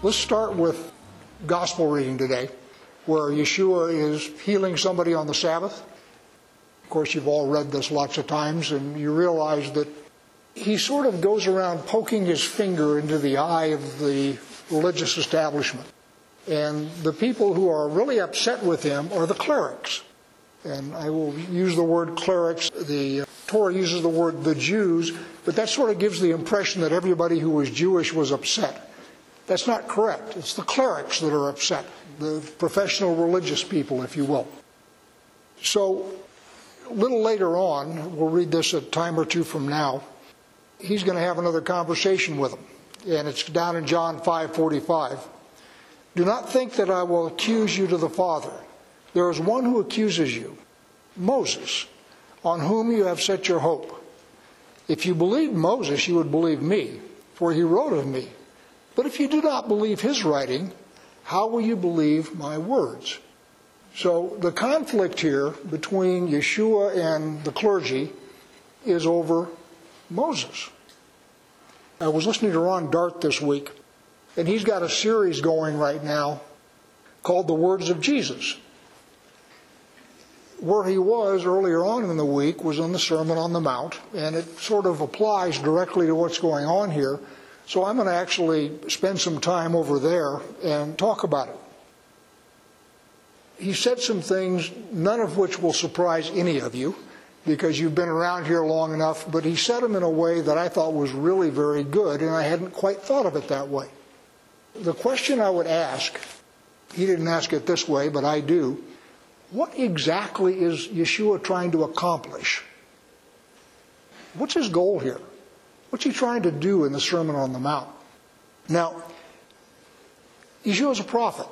Let's start with gospel reading today, where Yeshua is healing somebody on the Sabbath. Of course, you've all read this lots of times, and you realize that he sort of goes around poking his finger into the eye of the religious establishment. And the people who are really upset with him are the clerics. And I will use the word clerics. The uh, Torah uses the word the Jews, but that sort of gives the impression that everybody who was Jewish was upset. That's not correct. It's the clerics that are upset, the professional religious people, if you will. So, a little later on, we'll read this a time or two from now, he's going to have another conversation with them. And it's down in John 5:45. Do not think that I will accuse you to the Father. There is one who accuses you, Moses, on whom you have set your hope. If you believed Moses, you would believe me, for he wrote of me. But if you do not believe his writing, how will you believe my words? So the conflict here between Yeshua and the clergy is over Moses. I was listening to Ron Dart this week, and he's got a series going right now called The Words of Jesus. Where he was earlier on in the week was on the Sermon on the Mount, and it sort of applies directly to what's going on here. So I'm going to actually spend some time over there and talk about it. He said some things, none of which will surprise any of you because you've been around here long enough, but he said them in a way that I thought was really very good, and I hadn't quite thought of it that way. The question I would ask, he didn't ask it this way, but I do what exactly is Yeshua trying to accomplish? What's his goal here? What's he trying to do in the Sermon on the Mount? Now, Yeshua is a prophet.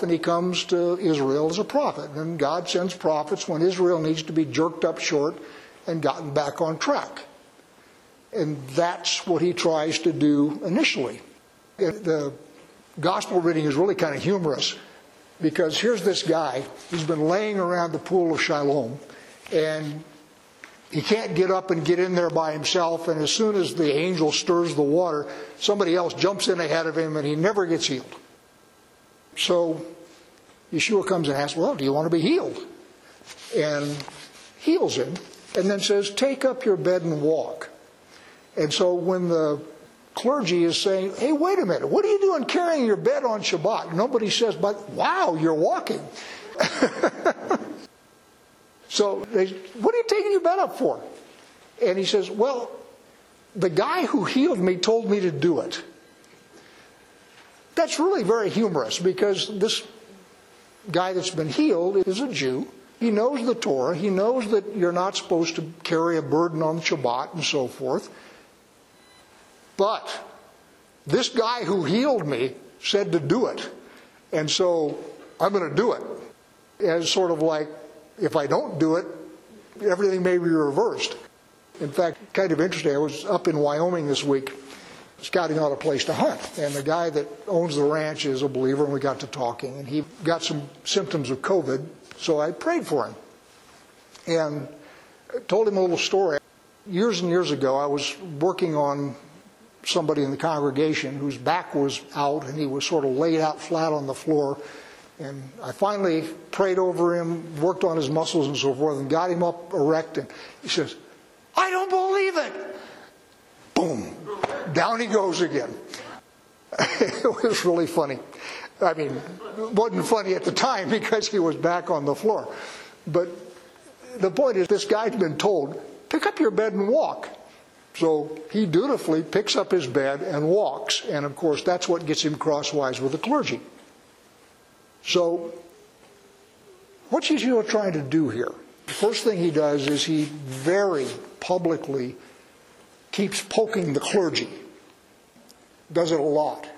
And he comes to Israel as a prophet. And God sends prophets when Israel needs to be jerked up short and gotten back on track. And that's what he tries to do initially. The gospel reading is really kind of humorous because here's this guy who's been laying around the pool of Siloam and he can't get up and get in there by himself. And as soon as the angel stirs the water, somebody else jumps in ahead of him and he never gets healed. So Yeshua comes and asks, Well, do you want to be healed? And heals him and then says, Take up your bed and walk. And so when the clergy is saying, Hey, wait a minute, what are you doing carrying your bed on Shabbat? Nobody says, But wow, you're walking. so they, what are you taking your bed up for? And he says, Well, the guy who healed me told me to do it. That's really very humorous because this guy that's been healed is a Jew. He knows the Torah. He knows that you're not supposed to carry a burden on Shabbat and so forth. But this guy who healed me said to do it. And so I'm going to do it. As sort of like, if I don't do it, everything may be reversed. In fact, kind of interesting, I was up in Wyoming this week scouting out a place to hunt. And the guy that owns the ranch is a believer, and we got to talking. And he got some symptoms of COVID, so I prayed for him. And told him a little story. Years and years ago, I was working on somebody in the congregation whose back was out, and he was sort of laid out flat on the floor. And I finally prayed over him, worked on his muscles and so forth, and got him up erect. And he says, I don't believe it. Boom. Down he goes again. it was really funny. I mean, wasn't funny at the time because he was back on the floor. But the point is, this guy's been told, pick up your bed and walk. So he dutifully picks up his bed and walks. And of course, that's what gets him crosswise with the clergy. So, what's Yeshua trying to do here? The first thing he does is he very publicly keeps poking the clergy. Does it a lot.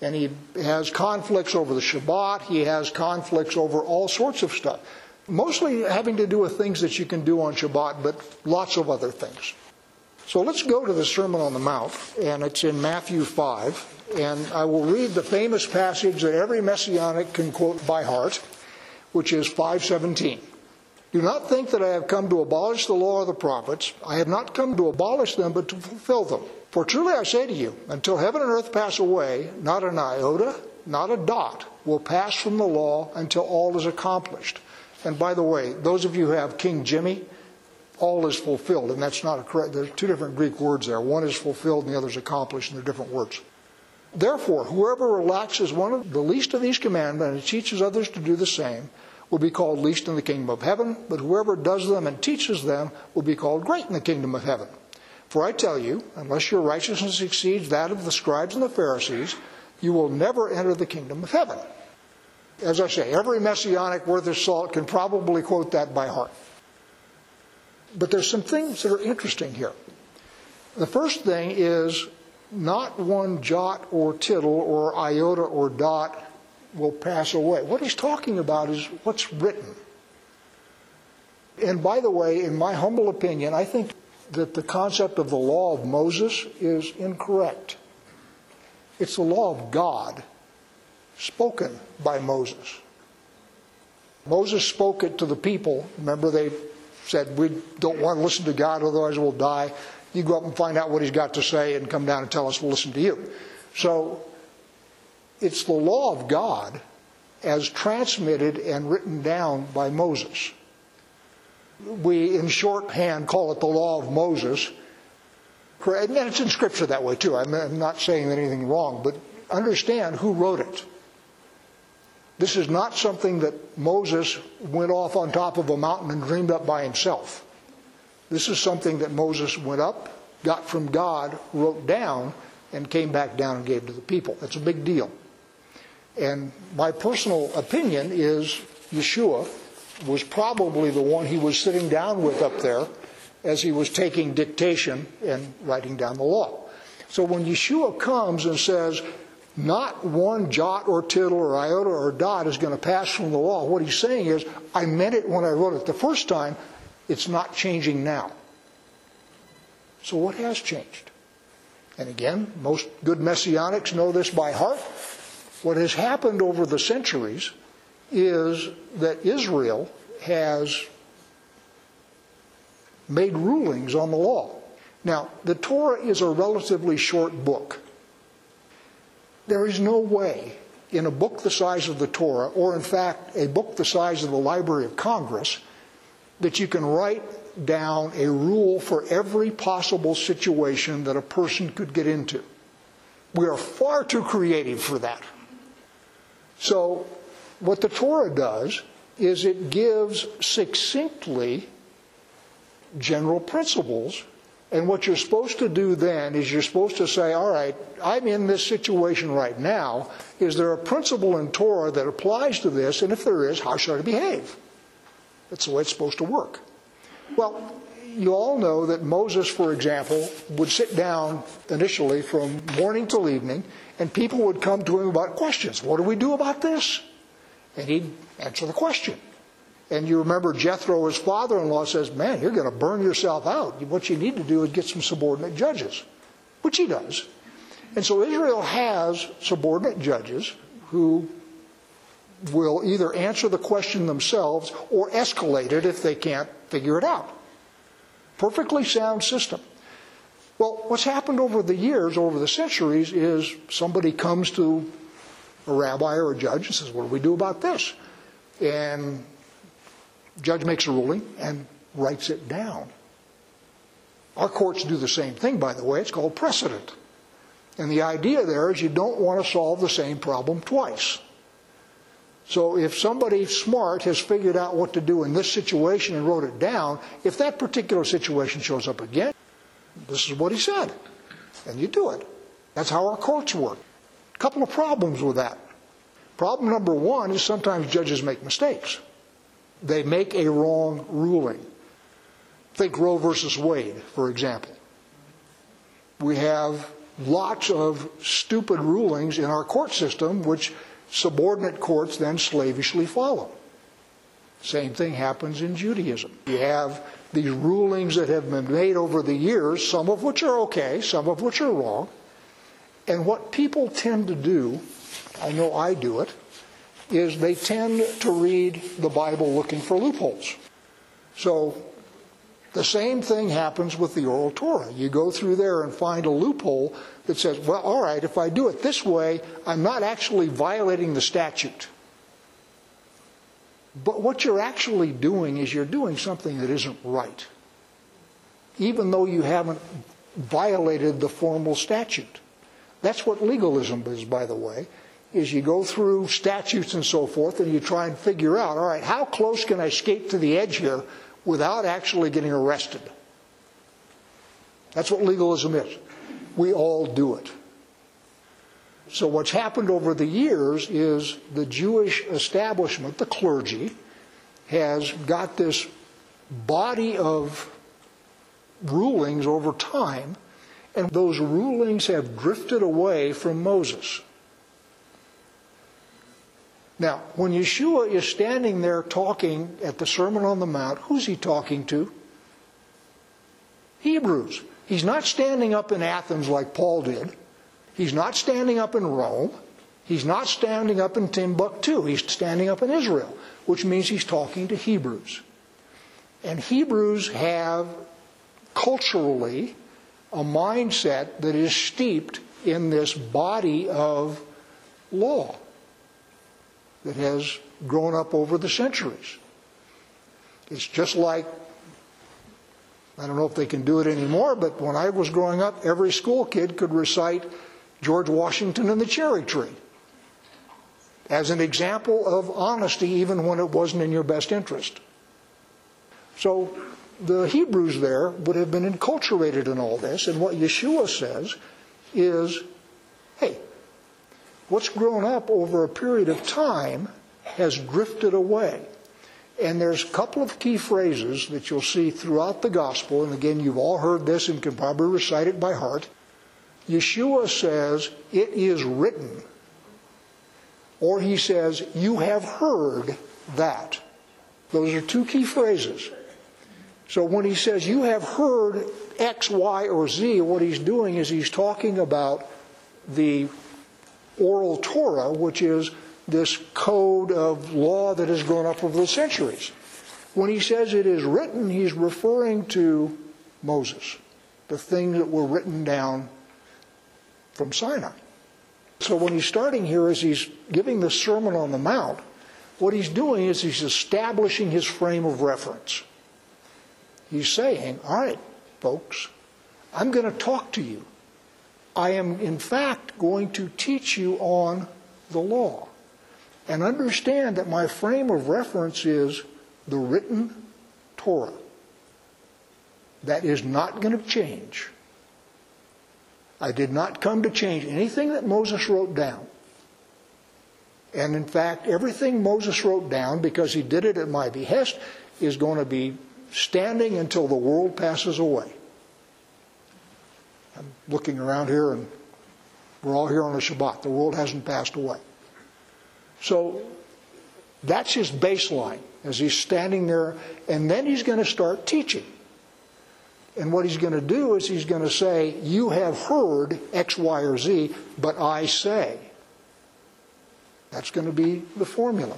And he has conflicts over the Shabbat, he has conflicts over all sorts of stuff. Mostly having to do with things that you can do on Shabbat, but lots of other things. So let's go to the Sermon on the Mount, and it's in Matthew 5. And I will read the famous passage that every messianic can quote by heart, which is 517. Do not think that I have come to abolish the law of the prophets. I have not come to abolish them, but to fulfill them. For truly I say to you, until heaven and earth pass away, not an iota, not a dot will pass from the law until all is accomplished. And by the way, those of you who have King Jimmy, all is fulfilled, and that's not a correct. There's two different Greek words there. One is fulfilled, and the other is accomplished, and they're different words. Therefore, whoever relaxes one of the least of these commandments and teaches others to do the same will be called least in the kingdom of heaven, but whoever does them and teaches them will be called great in the kingdom of heaven. For I tell you, unless your righteousness exceeds that of the scribes and the Pharisees, you will never enter the kingdom of heaven. As I say, every messianic worth of salt can probably quote that by heart. But there's some things that are interesting here. The first thing is not one jot or tittle or iota or dot will pass away. What he's talking about is what's written. And by the way, in my humble opinion, I think that the concept of the law of Moses is incorrect. It's the law of God spoken by Moses. Moses spoke it to the people. Remember, they said, We don't want to listen to God, otherwise we'll die. You go up and find out what he's got to say and come down and tell us we'll listen to you. So it's the law of God as transmitted and written down by Moses. We, in shorthand, call it the law of Moses. And it's in Scripture that way too. I'm not saying anything wrong, but understand who wrote it. This is not something that Moses went off on top of a mountain and dreamed up by himself. This is something that Moses went up, got from God, wrote down, and came back down and gave to the people. That's a big deal. And my personal opinion is Yeshua was probably the one he was sitting down with up there as he was taking dictation and writing down the law. So when Yeshua comes and says, not one jot or tittle or iota or dot is going to pass from the law, what he's saying is, I meant it when I wrote it the first time, it's not changing now. So what has changed? And again, most good messianics know this by heart. What has happened over the centuries is that Israel has made rulings on the law. Now, the Torah is a relatively short book. There is no way in a book the size of the Torah, or in fact, a book the size of the Library of Congress, that you can write down a rule for every possible situation that a person could get into. We are far too creative for that. So, what the Torah does is it gives succinctly general principles. And what you're supposed to do then is you're supposed to say, all right, I'm in this situation right now. Is there a principle in Torah that applies to this? And if there is, how should I behave? That's the way it's supposed to work. Well, you all know that Moses, for example, would sit down initially from morning till evening, and people would come to him about questions. What do we do about this? And he'd answer the question. And you remember Jethro, his father in law, says, Man, you're going to burn yourself out. What you need to do is get some subordinate judges, which he does. And so Israel has subordinate judges who will either answer the question themselves or escalate it if they can't figure it out. Perfectly sound system. Well, what's happened over the years, over the centuries, is somebody comes to a rabbi or a judge and says, What do we do about this? And judge makes a ruling and writes it down. Our courts do the same thing, by the way. It's called precedent. And the idea there is you don't want to solve the same problem twice. So if somebody smart has figured out what to do in this situation and wrote it down, if that particular situation shows up again, this is what he said. And you do it. That's how our courts work. A couple of problems with that. Problem number one is sometimes judges make mistakes. They make a wrong ruling. Think Roe versus Wade, for example. We have lots of stupid rulings in our court system which subordinate courts then slavishly follow. Same thing happens in Judaism. You have these rulings that have been made over the years, some of which are okay, some of which are wrong. And what people tend to do, I know I do it, is they tend to read the Bible looking for loopholes. So the same thing happens with the oral Torah. You go through there and find a loophole that says, well, all right, if I do it this way, I'm not actually violating the statute. But what you're actually doing is you're doing something that isn't right, even though you haven't violated the formal statute. That's what legalism is, by the way, is you go through statutes and so forth and you try and figure out, all right, how close can I skate to the edge here without actually getting arrested? That's what legalism is. We all do it. So, what's happened over the years is the Jewish establishment, the clergy, has got this body of rulings over time, and those rulings have drifted away from Moses. Now, when Yeshua is standing there talking at the Sermon on the Mount, who's he talking to? Hebrews. He's not standing up in Athens like Paul did. He's not standing up in Rome. He's not standing up in Timbuktu. He's standing up in Israel, which means he's talking to Hebrews. And Hebrews have culturally a mindset that is steeped in this body of law that has grown up over the centuries. It's just like, I don't know if they can do it anymore, but when I was growing up, every school kid could recite George Washington and the cherry tree as an example of honesty, even when it wasn't in your best interest. So the Hebrews there would have been enculturated in all this, and what Yeshua says is hey, what's grown up over a period of time has drifted away. And there's a couple of key phrases that you'll see throughout the gospel, and again, you've all heard this and can probably recite it by heart. Yeshua says, It is written. Or he says, You have heard that. Those are two key phrases. So when he says, You have heard X, Y, or Z, what he's doing is he's talking about the oral Torah, which is this code of law that has grown up over the centuries. When he says it is written, he's referring to Moses, the things that were written down from Sinai. So when he's starting here, as he's giving the Sermon on the Mount, what he's doing is he's establishing his frame of reference. He's saying, All right, folks, I'm going to talk to you. I am, in fact, going to teach you on the law. And understand that my frame of reference is the written Torah. That is not going to change. I did not come to change anything that Moses wrote down. And in fact, everything Moses wrote down, because he did it at my behest, is going to be standing until the world passes away. I'm looking around here and we're all here on a Shabbat. The world hasn't passed away. So that's his baseline as he's standing there, and then he's going to start teaching. And what he's going to do is he's going to say, You have heard X, Y, or Z, but I say. That's going to be the formula.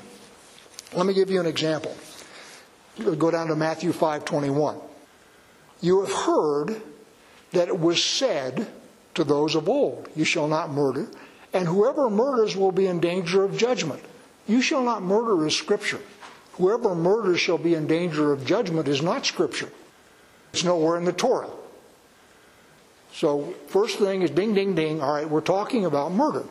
Let me give you an example. Go down to Matthew 5:21. You have heard that it was said to those of old, You shall not murder, and whoever murders will be in danger of judgment. You shall not murder is Scripture. Whoever murders shall be in danger of judgment is not Scripture. It's nowhere in the Torah. So, first thing is ding, ding, ding. All right, we're talking about murder.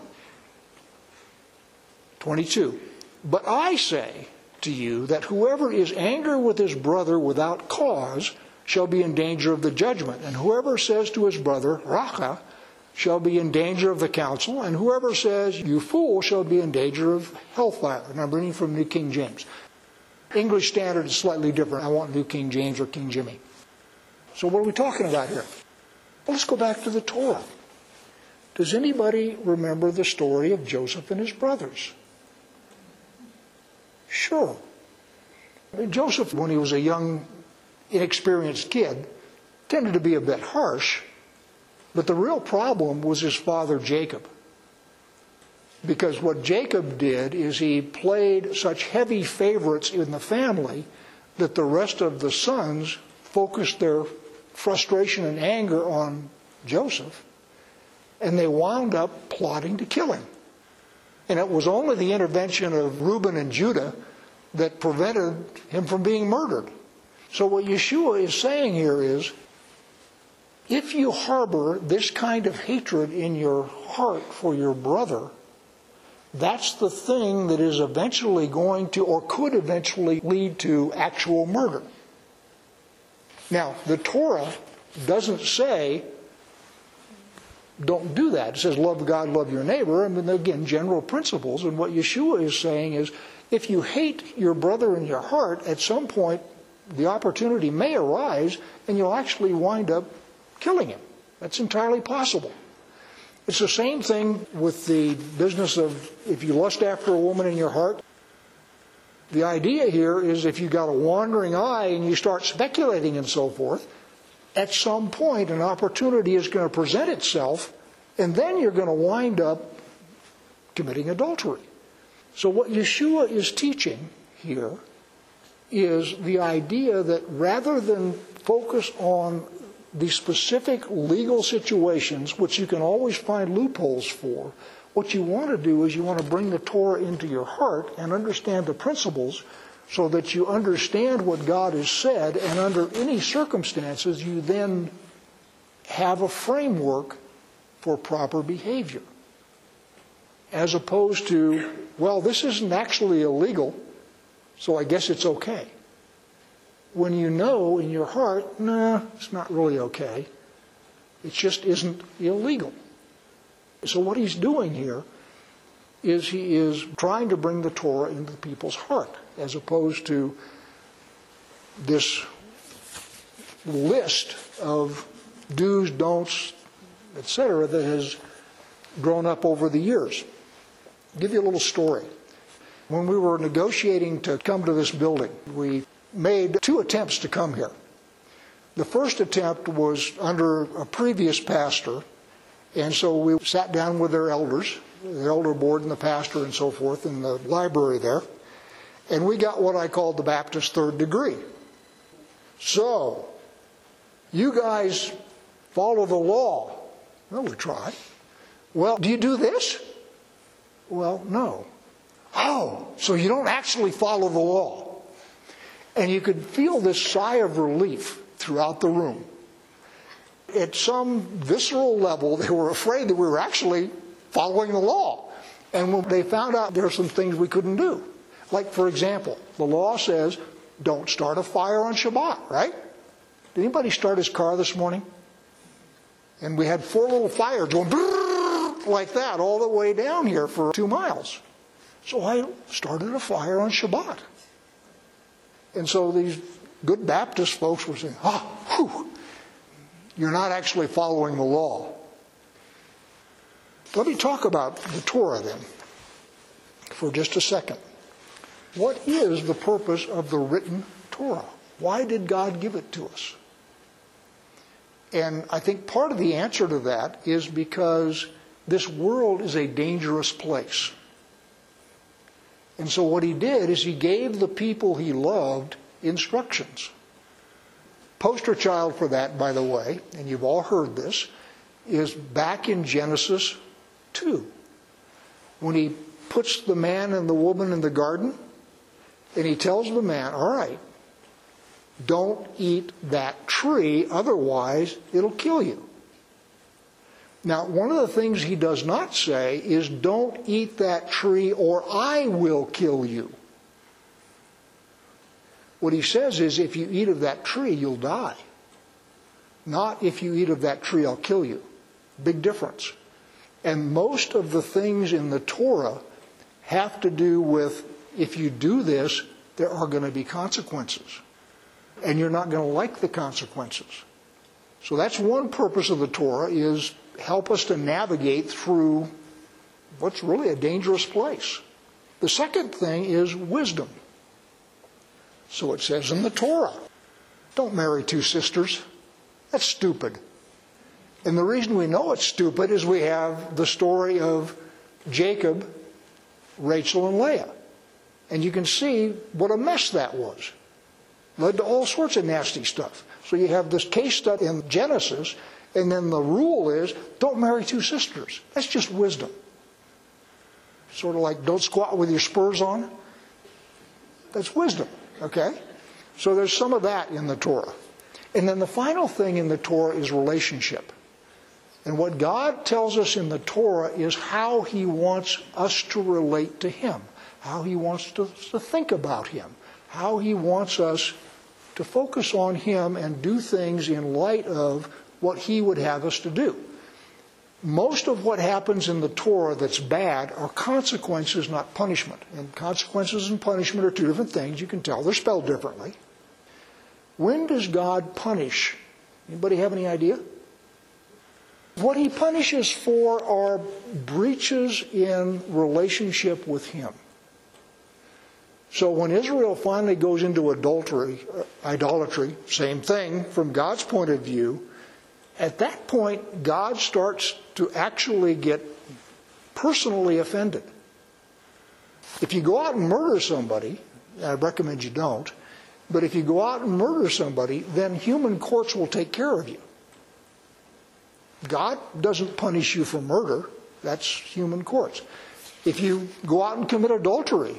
22. But I say to you that whoever is angry with his brother without cause shall be in danger of the judgment. And whoever says to his brother, Raca, shall be in danger of the council. And whoever says, You fool, shall be in danger of hellfire. And I'm reading from New King James. English Standard is slightly different. I want New King James or King Jimmy. So, what are we talking about here? Well, let's go back to the Torah. Does anybody remember the story of Joseph and his brothers? Sure. Joseph, when he was a young, inexperienced kid, tended to be a bit harsh, but the real problem was his father Jacob. Because what Jacob did is he played such heavy favorites in the family that the rest of the sons focused their frustration and anger on Joseph, and they wound up plotting to kill him. And it was only the intervention of Reuben and Judah that prevented him from being murdered. So, what Yeshua is saying here is if you harbor this kind of hatred in your heart for your brother, that's the thing that is eventually going to, or could eventually lead to actual murder. Now, the Torah doesn't say don't do that. It says love God, love your neighbor. I mean, again, general principles. And what Yeshua is saying is if you hate your brother in your heart, at some point the opportunity may arise and you'll actually wind up killing him. That's entirely possible. It's the same thing with the business of if you lust after a woman in your heart. The idea here is if you've got a wandering eye and you start speculating and so forth, at some point an opportunity is going to present itself, and then you're going to wind up committing adultery. So, what Yeshua is teaching here is the idea that rather than focus on the specific legal situations, which you can always find loopholes for, what you want to do is you want to bring the Torah into your heart and understand the principles so that you understand what God has said, and under any circumstances, you then have a framework for proper behavior. As opposed to, well, this isn't actually illegal, so I guess it's okay. When you know in your heart, nah, it's not really okay, it just isn't illegal. So, what he's doing here is he is trying to bring the Torah into the people's heart, as opposed to this list of do's, don'ts, etc., that has grown up over the years. I'll give you a little story. When we were negotiating to come to this building, we made two attempts to come here. The first attempt was under a previous pastor, and so we sat down with their elders the elder board and the pastor and so forth in the library there. And we got what I called the Baptist third degree. So, you guys follow the law. Well, we try. Well, do you do this? Well, no. Oh, so you don't actually follow the law. And you could feel this sigh of relief throughout the room. At some visceral level, they were afraid that we were actually following the law. And when they found out there are some things we couldn't do. Like, for example, the law says don't start a fire on Shabbat, right? Did anybody start his car this morning? And we had four little fires going like that all the way down here for two miles. So I started a fire on Shabbat. And so these good Baptist folks were saying, ah, whew, you're not actually following the law. Let me talk about the Torah then for just a second. What is the purpose of the written Torah? Why did God give it to us? And I think part of the answer to that is because this world is a dangerous place. And so what he did is he gave the people he loved instructions. Poster child for that, by the way, and you've all heard this, is back in Genesis 2. When he puts the man and the woman in the garden, and he tells the man, All right, don't eat that tree, otherwise it'll kill you. Now, one of the things he does not say is, Don't eat that tree or I will kill you. What he says is, If you eat of that tree, you'll die. Not if you eat of that tree, I'll kill you. Big difference. And most of the things in the Torah have to do with if you do this, there are going to be consequences. And you're not going to like the consequences. So that's one purpose of the Torah is help us to navigate through what's really a dangerous place. The second thing is wisdom. So it says in the Torah, don't marry two sisters. That's stupid. And the reason we know it's stupid is we have the story of Jacob, Rachel, and Leah. And you can see what a mess that was. Led to all sorts of nasty stuff. So you have this case study in Genesis, and then the rule is don't marry two sisters. That's just wisdom. Sort of like don't squat with your spurs on. That's wisdom, okay? So there's some of that in the Torah. And then the final thing in the Torah is relationship. And what God tells us in the Torah is how He wants us to relate to Him, how He wants to, to think about Him, how He wants us to focus on Him and do things in light of what He would have us to do. Most of what happens in the Torah that's bad are consequences, not punishment. And consequences and punishment are two different things. You can tell they're spelled differently. When does God punish? Anybody have any idea? What he punishes for are breaches in relationship with him. So when Israel finally goes into adultery, uh, idolatry, same thing from God's point of view, at that point God starts to actually get personally offended. If you go out and murder somebody, I recommend you don't, but if you go out and murder somebody, then human courts will take care of you. God doesn't punish you for murder. That's human courts. If you go out and commit adultery,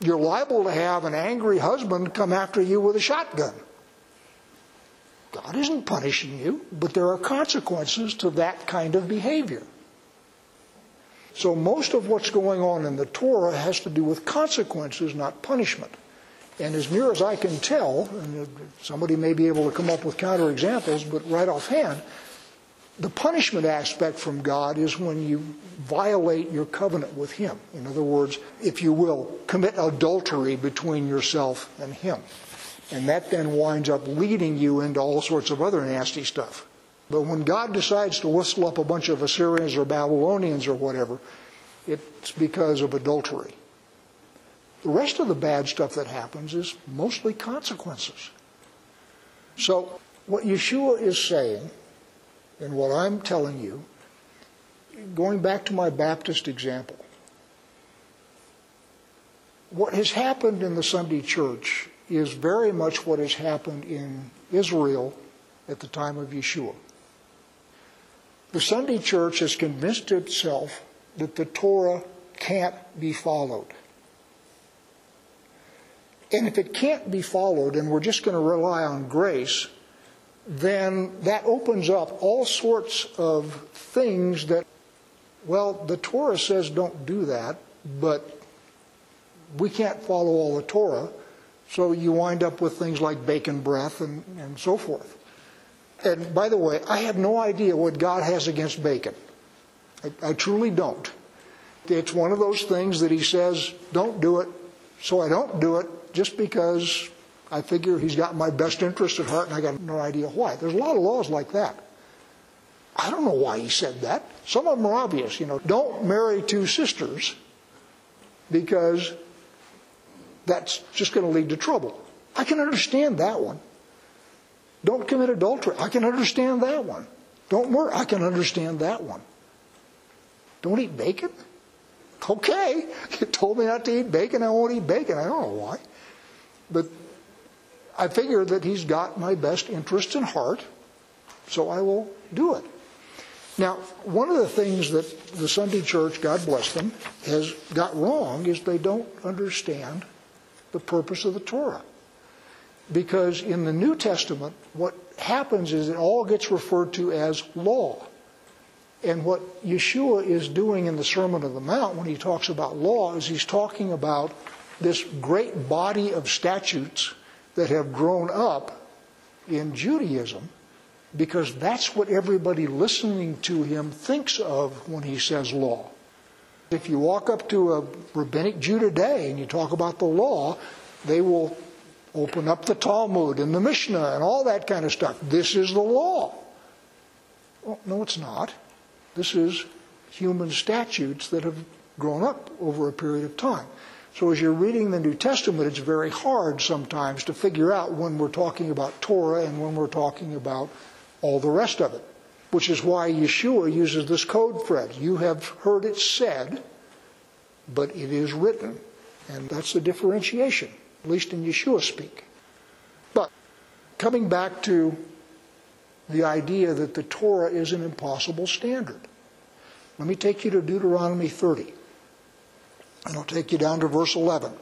you're liable to have an angry husband come after you with a shotgun. God isn't punishing you, but there are consequences to that kind of behavior. So most of what's going on in the Torah has to do with consequences, not punishment. And as near as I can tell, and somebody may be able to come up with counterexamples, but right offhand, the punishment aspect from God is when you violate your covenant with Him. In other words, if you will, commit adultery between yourself and Him. And that then winds up leading you into all sorts of other nasty stuff. But when God decides to whistle up a bunch of Assyrians or Babylonians or whatever, it's because of adultery. The rest of the bad stuff that happens is mostly consequences. So, what Yeshua is saying and what I'm telling you, going back to my Baptist example, what has happened in the Sunday church is very much what has happened in Israel at the time of Yeshua. The Sunday church has convinced itself that the Torah can't be followed. And if it can't be followed and we're just going to rely on grace, then that opens up all sorts of things that, well, the Torah says don't do that, but we can't follow all the Torah, so you wind up with things like bacon breath and, and so forth. And by the way, I have no idea what God has against bacon. I, I truly don't. It's one of those things that He says, don't do it, so I don't do it just because I figure he's got my best interest at heart and I got no idea why. There's a lot of laws like that. I don't know why he said that. Some of them are obvious, you know. Don't marry two sisters because that's just going to lead to trouble. I can understand that one. Don't commit adultery. I can understand that one. Don't murder. I can understand that one. Don't eat bacon? Okay. You told me not to eat bacon. I won't eat bacon. I don't know why. But I figure that he's got my best interest in heart, so I will do it. Now, one of the things that the Sunday church, God bless them, has got wrong is they don't understand the purpose of the Torah. Because in the New Testament, what happens is it all gets referred to as law. And what Yeshua is doing in the Sermon on the Mount when he talks about law is he's talking about this great body of statutes that have grown up in Judaism because that's what everybody listening to him thinks of when he says law. If you walk up to a rabbinic Jew today and you talk about the law, they will open up the Talmud and the Mishnah and all that kind of stuff. This is the law. Well, no, it's not. This is human statutes that have grown up over a period of time. So as you're reading the New Testament, it's very hard sometimes to figure out when we're talking about Torah and when we're talking about all the rest of it. Which is why Yeshua uses this code phrase. You have heard it said, but it is written. And that's the differentiation, at least in Yeshua speak. But coming back to the idea that the Torah is an impossible standard. Let me take you to Deuteronomy 30. And I'll take you down to verse 11.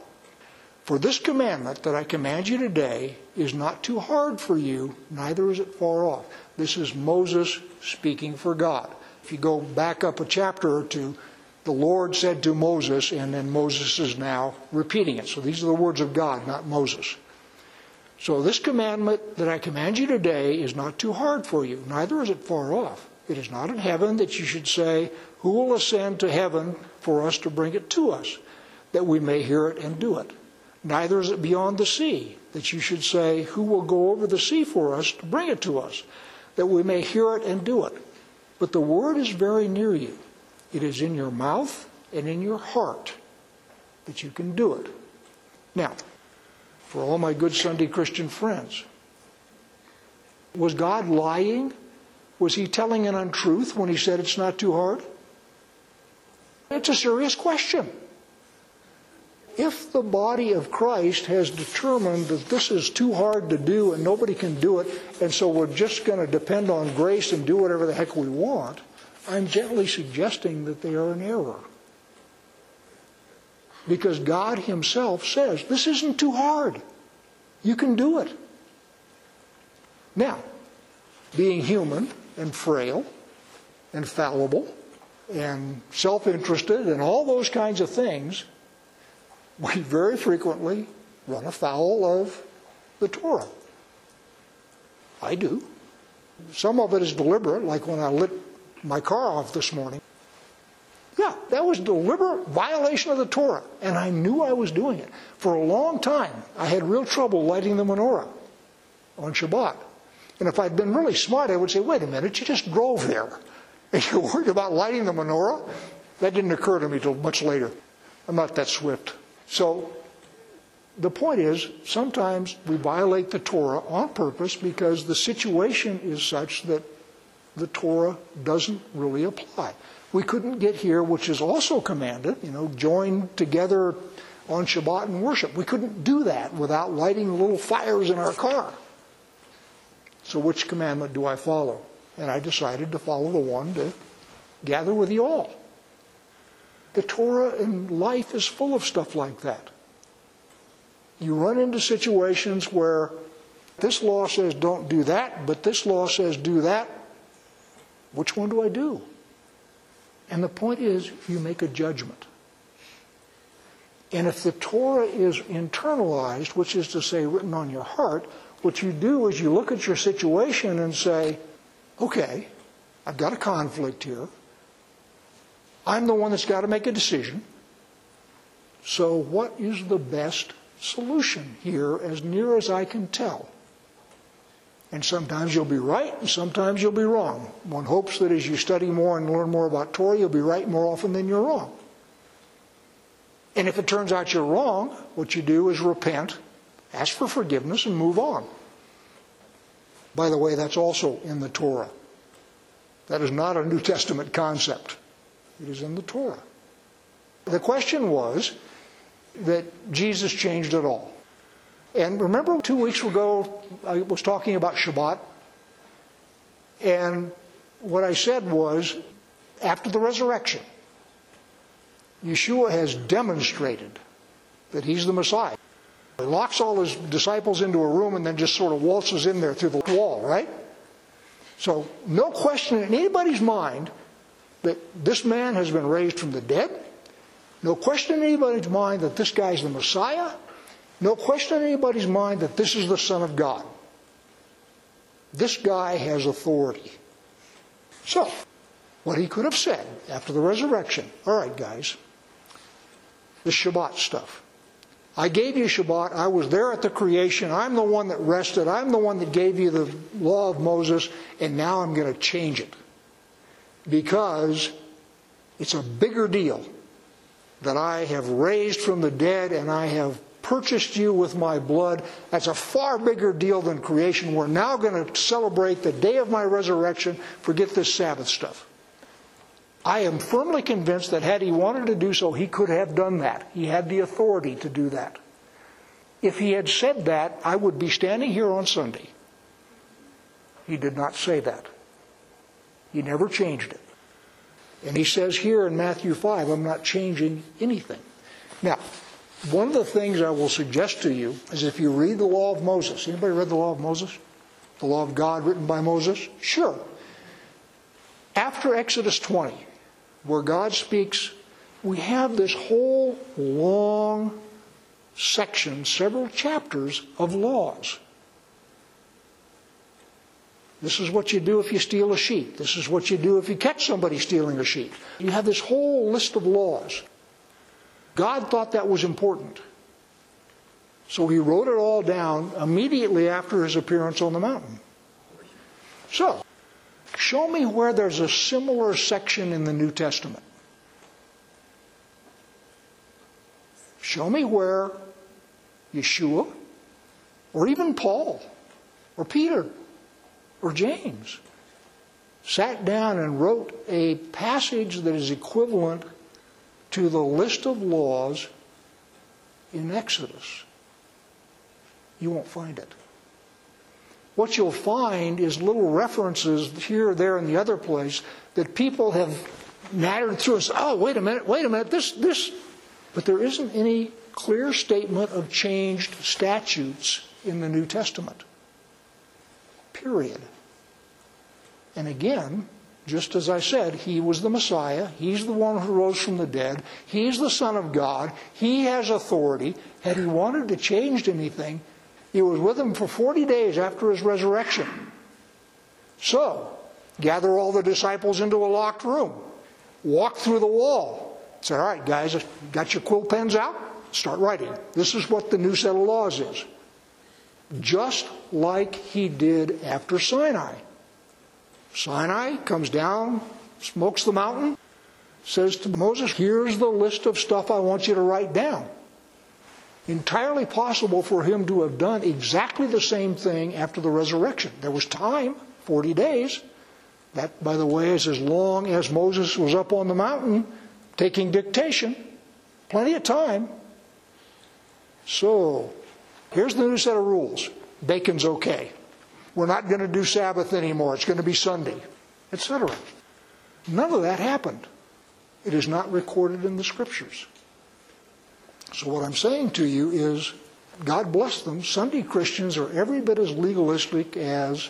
For this commandment that I command you today is not too hard for you, neither is it far off. This is Moses speaking for God. If you go back up a chapter or two, the Lord said to Moses, and then Moses is now repeating it. So these are the words of God, not Moses. So this commandment that I command you today is not too hard for you, neither is it far off. It is not in heaven that you should say, Who will ascend to heaven for us to bring it to us, that we may hear it and do it? Neither is it beyond the sea that you should say, Who will go over the sea for us to bring it to us, that we may hear it and do it? But the word is very near you. It is in your mouth and in your heart that you can do it. Now, for all my good Sunday Christian friends, was God lying? Was he telling an untruth when he said it's not too hard? It's a serious question. If the body of Christ has determined that this is too hard to do and nobody can do it, and so we're just going to depend on grace and do whatever the heck we want, I'm gently suggesting that they are in error. Because God Himself says, this isn't too hard. You can do it. Now, being human and frail and fallible and self interested and all those kinds of things, we very frequently run afoul of the Torah. I do. Some of it is deliberate, like when I lit my car off this morning. Yeah, that was deliberate violation of the Torah, and I knew I was doing it. For a long time, I had real trouble lighting the menorah on Shabbat. And if I'd been really smart, I would say, wait a minute, you just drove there. And you're worried about lighting the menorah? That didn't occur to me till much later. I'm not that swift. So the point is, sometimes we violate the Torah on purpose because the situation is such that the Torah doesn't really apply. We couldn't get here, which is also commanded, you know, join together on Shabbat and worship. We couldn't do that without lighting little fires in our car. So which commandment do I follow? And I decided to follow the one to gather with you all. The Torah in life is full of stuff like that. You run into situations where this law says don't do that, but this law says do that. Which one do I do? And the point is, you make a judgment. And if the Torah is internalized, which is to say, written on your heart, what you do is you look at your situation and say, okay, I've got a conflict here. I'm the one that's got to make a decision. So, what is the best solution here, as near as I can tell? And sometimes you'll be right, and sometimes you'll be wrong. One hopes that as you study more and learn more about Torah, you'll be right more often than you're wrong. And if it turns out you're wrong, what you do is repent, ask for forgiveness, and move on. By the way, that's also in the Torah. That is not a New Testament concept. It is in the Torah. The question was that Jesus changed it all. And remember, two weeks ago, I was talking about Shabbat. And what I said was, after the resurrection, Yeshua has demonstrated that he's the Messiah. He locks all his disciples into a room and then just sort of waltzes in there through the wall, right? So, no question in anybody's mind that this man has been raised from the dead. No question in anybody's mind that this guy's the Messiah. No question in anybody's mind that this is the Son of God. This guy has authority. So, what he could have said after the resurrection all right, guys, the Shabbat stuff. I gave you Shabbat. I was there at the creation. I'm the one that rested. I'm the one that gave you the law of Moses, and now I'm going to change it. Because it's a bigger deal that I have raised from the dead and I have purchased you with my blood. That's a far bigger deal than creation. We're now going to celebrate the day of my resurrection. Forget this Sabbath stuff. I am firmly convinced that had he wanted to do so, he could have done that. He had the authority to do that. If he had said that, I would be standing here on Sunday. He did not say that. He never changed it. And he says here in Matthew 5, I'm not changing anything. Now, one of the things I will suggest to you is if you read the law of Moses. Anybody read the law of Moses? The law of God written by Moses? Sure. After Exodus 20, where God speaks, we have this whole long section, several chapters of laws. This is what you do if you steal a sheep. This is what you do if you catch somebody stealing a sheep. You have this whole list of laws. God thought that was important. So he wrote it all down immediately after his appearance on the mountain. So, show me where there's a similar section in the New Testament. Show me where Y'shua, or even Paul, or Peter, or James sat down and wrote a passage that is equivalent to the list of laws in Exodus. You won't find it. What you'll find is little references here, there, and the other place that people have nattered through said, oh, wait a minute, wait a minute, this, this. But there isn't any clear statement of changed statutes in the New Testament. Period. And again, just as I said, he was the Messiah. He's the one who rose from the dead. He's the Son of God. He has authority. Had he wanted to change anything, he was with them for 40 days after his resurrection. So, gather all the disciples into a locked room. Walk through the wall. Say, all right, guys, got your quill pens out? Start writing. This is what the new set of laws is just like he did after Sinai. Sinai comes down, smokes the mountain, says to Moses, Here's the list of stuff I want you to write down. Entirely possible for him to have done exactly the same thing after the resurrection. There was time, 40 days. That, by the way, is as long as Moses was up on the mountain taking dictation. Plenty of time. So, Here's the new set of rules bacon's okay. We're not going to do Sabbath anymore. It's going to be Sunday, etc. None of that happened. It is not recorded in the scriptures. So, what I'm saying to you is God bless them. Sunday Christians are every bit as legalistic as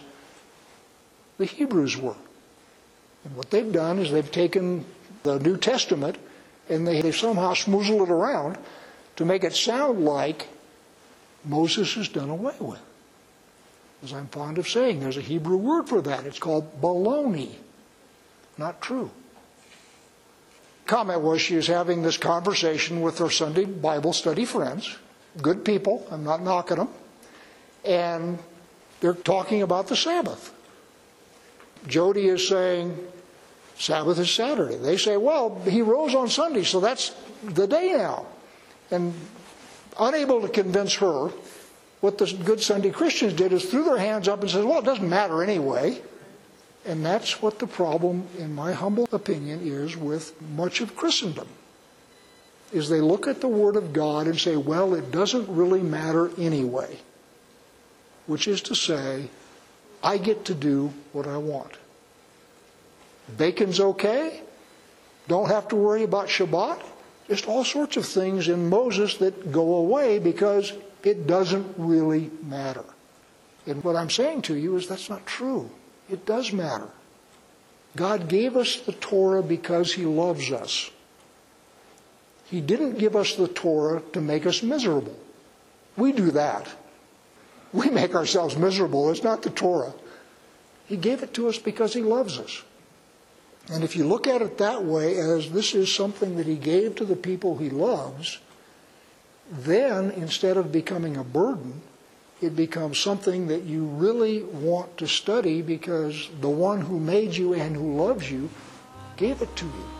the Hebrews were. And what they've done is they've taken the New Testament and they, have somehow smoozled it around to make it sound like Moses is done away with. As I'm fond of saying, there's a Hebrew word for that. It's called baloney. Not true. Comment was she was having this conversation with her Sunday Bible study friends. Good people, I'm not knocking them. And they're talking about the Sabbath. Jody is saying, Sabbath is Saturday. They say, well, he rose on Sunday, so that's the day now. And unable to convince her, what the good Sunday Christians did is threw their hands up and said, well, it doesn't matter anyway. And that's what the problem, in my humble opinion, is with much of Christendom. Is they look at the Word of God and say, well, it doesn't really matter anyway. Which is to say, I get to do what I want. Bacon's okay. Don't have to worry about Shabbat. Just all sorts of things in Moses that go away because it doesn't really matter. And what I'm saying to you is that's not true. It does matter. God gave us the Torah because He loves us. He didn't give us the Torah to make us miserable. We do that. We make ourselves miserable. It's not the Torah. He gave it to us because He loves us. And if you look at it that way, as this is something that he gave to the people he loves, then instead of becoming a burden, it becomes something that you really want to study because the one who made you and who loves you gave it to you.